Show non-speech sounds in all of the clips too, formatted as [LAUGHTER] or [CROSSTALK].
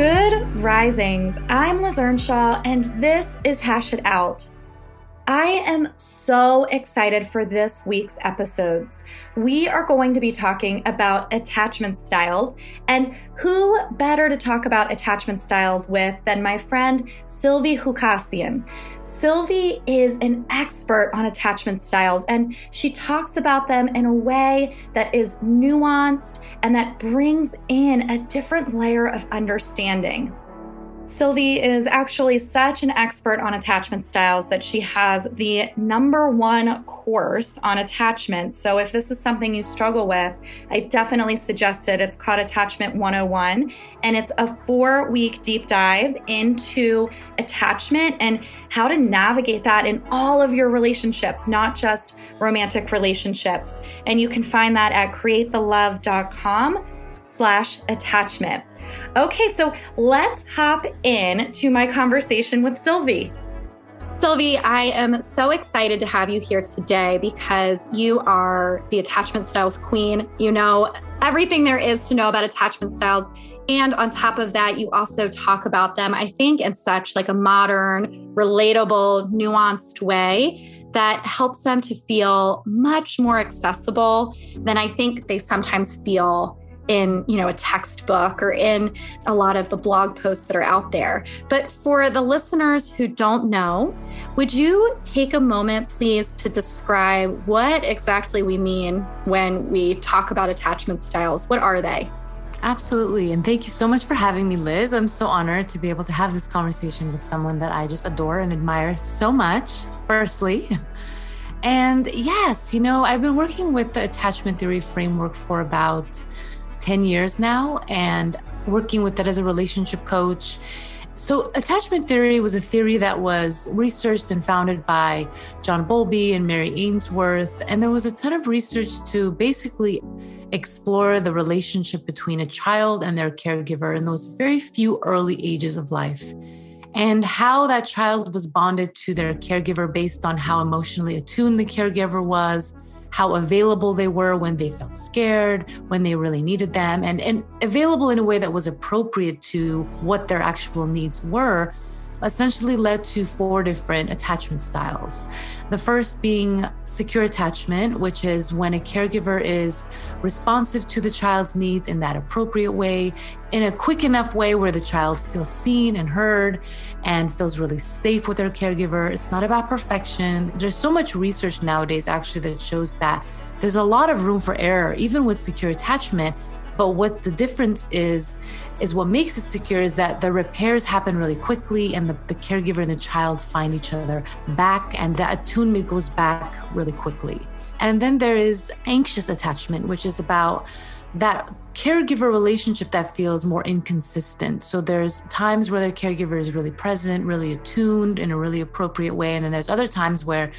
Good risings. I'm Liz Earnshaw, and this is Hash It Out. I am so excited for this week's episodes. We are going to be talking about attachment styles, and who better to talk about attachment styles with than my friend Silvy Khoucasian? Silvy is an expert on attachment styles, and she talks about them in a way that is nuanced and that brings in a different layer of understanding. Silvy is actually such an expert on attachment styles that she has the number one course on attachment. So, if this is something you struggle with, I definitely suggest it. It's called Attachment 101, and it's a four week deep dive into attachment and how to navigate that in all of your relationships, not just romantic relationships. And you can find that at createthelove.com slash attachment. Okay, so let's hop in to my conversation with Silvy. Silvy, I am so excited to have you here today because you are the attachment styles queen. You know everything there is to know about attachment styles. And on top of that, you also talk about them, I think, in such like a modern, relatable, nuanced way that helps them to feel much more accessible than I think they sometimes feel in you know a textbook or in a lot of the blog posts that are out there but for the listeners who don't know would you take a moment please to describe what exactly we mean when we talk about attachment styles what are they Absolutely. And thank you so much for having me, Liz. I'm so honored to be able to have this conversation with someone that I just adore and admire so much, firstly. [LAUGHS] And yes, you know, I've been working with the attachment theory framework for about 10 years now and working with that as a relationship coach. So, attachment theory was a theory that was researched and founded by John Bowlby and Mary Ainsworth. And there was a ton of research to basically explore the relationship between a child and their caregiver in those very few early ages of life and how that child was bonded to their caregiver based on how emotionally attuned the caregiver was how available they were when they felt scared, when they really needed them, and, and available in a way that was appropriate to what their actual needs were essentially led to four different attachment styles. The first being secure attachment, which is when a caregiver is responsive to the child's needs in that appropriate way, in a quick enough way where the child feels seen and heard and feels really safe with their caregiver. It's not about perfection. There's so much research nowadays actually that shows that there's a lot of room for error, even with secure attachment. But what the difference is, is what makes it secure is that the repairs happen really quickly and the, the caregiver and the child find each other back and the attunement goes back really quickly. And then there is anxious attachment, which is about that caregiver relationship that feels more inconsistent. So there's times where the caregiver is really present, really attuned in a really appropriate way. And then there's other times where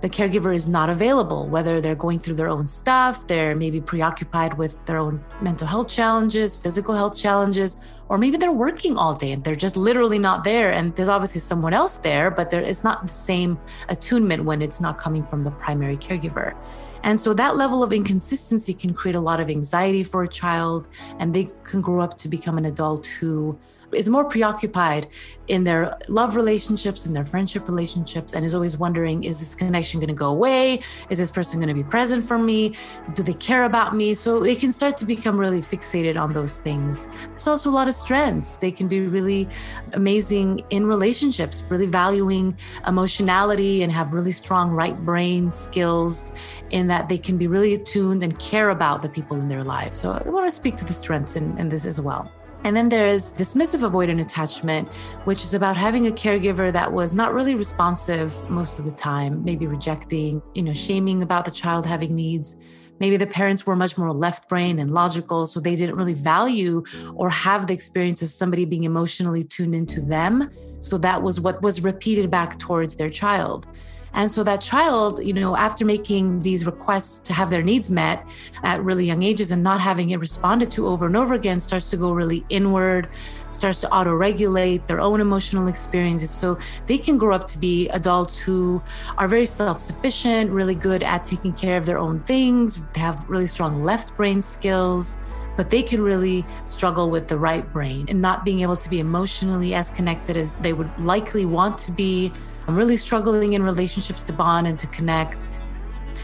the caregiver is not available, whether they're going through their own stuff, they're maybe preoccupied with their own mental health challenges, physical health challenges, or maybe they're working all day and they're just literally not there. And there's obviously someone else there, but there is not the same attunement when it's not coming from the primary caregiver. And so that level of inconsistency can create a lot of anxiety for a child, and they can grow up to become an adult who is more preoccupied in their love relationships and their friendship relationships and is always wondering is this connection going to go away? Is this person going to be present for me? Do they care about me? So they can start to become really fixated on those things. There's also a lot of strengths. They can be really amazing in relationships really valuing emotionality and have really strong right brain skills in that they can be really attuned and care about the people in their lives. So i want to speak to the strengths in, in this as well and then there is dismissive avoidant attachment, which is about having a caregiver that was not really responsive most of the time, maybe rejecting, you know, shaming about the child having needs, maybe the parents were much more left brain and logical so they didn't really value or have the experience of somebody being emotionally tuned into them. So that was what was repeated back towards their child and so that child, you know, after making these requests to have their needs met at really young ages and not having it responded to over and over again, starts to go really inward, starts to auto regulate their own emotional experiences. So they can grow up to be adults who are very self sufficient, really good at taking care of their own things, they have really strong left brain skills but they can really struggle with the right brain and not being able to be emotionally as connected as they would likely want to be I'm really struggling in relationships to bond and to connect.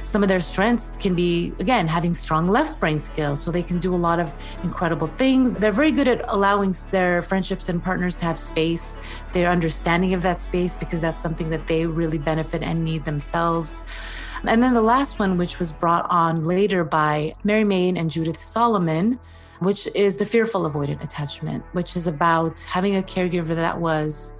Some of their strengths can be, again, having strong left brain skills. So they can do a lot of incredible things. They're very good at allowing their friendships and partners to have space, their understanding of that space, because that's something that they really benefit and need themselves. And then the last one, which was brought on later by Mary Main and Judith Solomon, which is the fearful avoidant attachment, which is about having a caregiver that was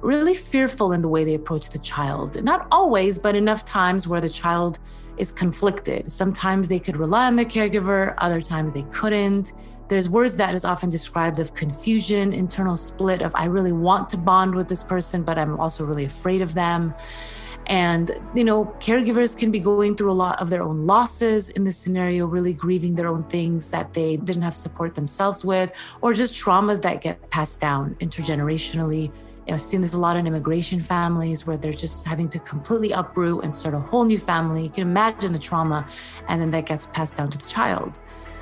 really fearful in the way they approach the child. Not always, but enough times where the child is conflicted. Sometimes they could rely on their caregiver, other times they couldn't. There's words that is often described of confusion, internal split of I really want to bond with this person, but I'm also really afraid of them. And, you know, caregivers can be going through a lot of their own losses in this scenario, really grieving their own things that they didn't have support themselves with, or just traumas that get passed down intergenerationally I've seen this a lot in immigration families where they're just having to completely uproot and start a whole new family. You can imagine the trauma, and then that gets passed down to the child.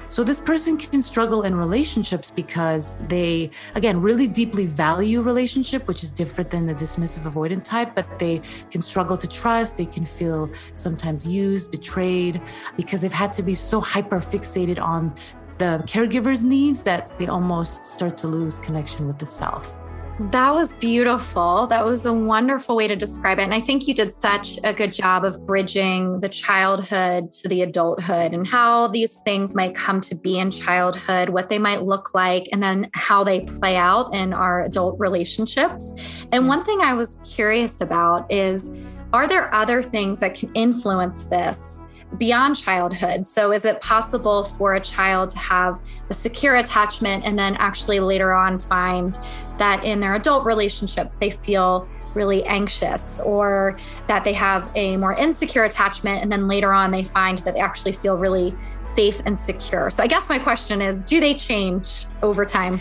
So, this person can struggle in relationships because they, again, really deeply value relationship, which is different than the dismissive avoidant type, but they can struggle to trust. They can feel sometimes used, betrayed, because they've had to be so hyper fixated on the caregiver's needs that they almost start to lose connection with the self. That was beautiful. That was a wonderful way to describe it. And I think you did such a good job of bridging the childhood to the adulthood and how these things might come to be in childhood, what they might look like, and then how they play out in our adult relationships. And yes. one thing I was curious about is are there other things that can influence this beyond childhood. So, is it possible for a child to have a secure attachment and then actually later on find that in their adult relationships they feel really anxious or that they have a more insecure attachment and then later on they find that they actually feel really safe and secure? So, I guess my question is do they change over time?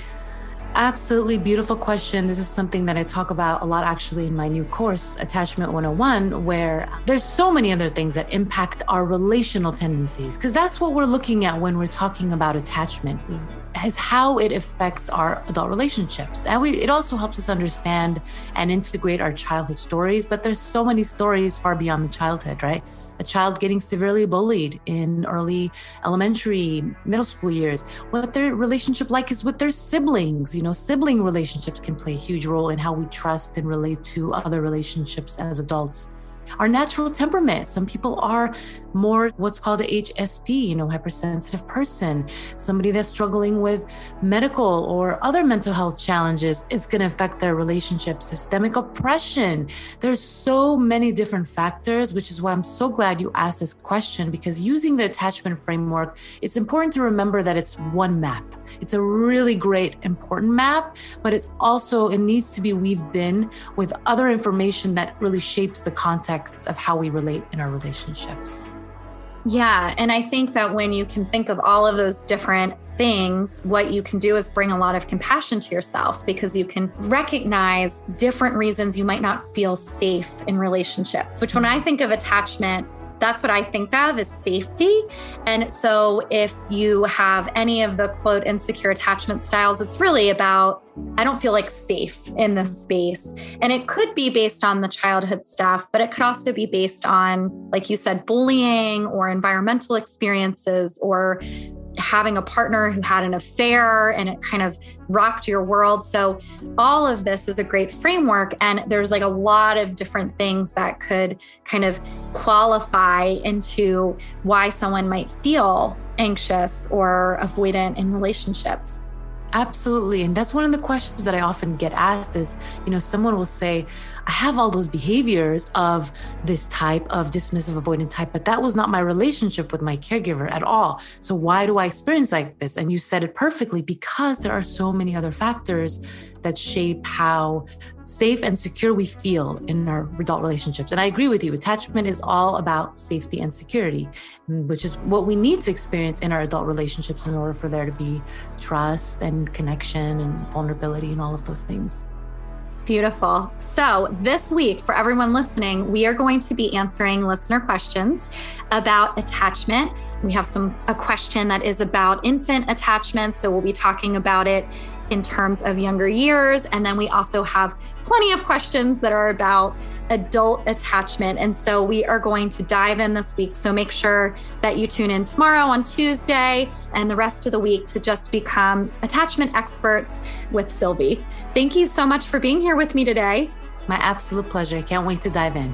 Absolutely beautiful question. This is something that I talk about a lot actually in my new course, Attachment 101, where there's so many other things that impact our relational tendencies, because that's what we're looking at when we're talking about attachment is how it affects our adult relationships. And we it also helps us understand and integrate our childhood stories, but there's so many stories far beyond the childhood, right? A child getting severely bullied in early elementary, middle school years, what their relationship like is with their siblings. You know, sibling relationships can play a huge role in how we trust and relate to other relationships as adults our natural temperament. Some people are more what's called a HSP, you know, hypersensitive person. Somebody that's struggling with medical or other mental health challenges is going to affect their relationship. Systemic oppression. There's so many different factors, which is why I'm so glad you asked this question because using the attachment framework, it's important to remember that it's one map. It's a really great, important map, but it's also, it needs to be weaved in with other information that really shapes the contexts of how we relate in our relationships. Yeah. And I think that when you can think of all of those different things, what you can do is bring a lot of compassion to yourself because you can recognize different reasons you might not feel safe in relationships, which when I think of attachment, that's what I think of as safety. And so if you have any of the quote insecure attachment styles, it's really about I don't feel like safe in this space. And it could be based on the childhood stuff, but it could also be based on, like you said, bullying or environmental experiences or having a partner who had an affair and it kind of rocked your world. So, all of this is a great framework. And there's like a lot of different things that could kind of qualify into why someone might feel anxious or avoidant in relationships. Absolutely. And that's one of the questions that I often get asked is, you know, someone will say, I have all those behaviors of this type of dismissive avoidant type, but that was not my relationship with my caregiver at all. So why do I experience like this? And you said it perfectly because there are so many other factors that shape how safe and secure we feel in our adult relationships. And I agree with you, attachment is all about safety and security, which is what we need to experience in our adult relationships in order for there to be trust and connection and vulnerability and all of those things. Beautiful. So, this week, for everyone listening, we are going to be answering listener questions about attachment. We have some a question that is about infant attachment, so we'll be talking about it in terms of younger years. And then we also have plenty of questions that are about adult attachment. And so we are going to dive in this week. So make sure that you tune in tomorrow on Tuesday and the rest of the week to just become attachment experts with Silvy. Thank you so much for being here with me today. My absolute pleasure. Can't wait to dive in.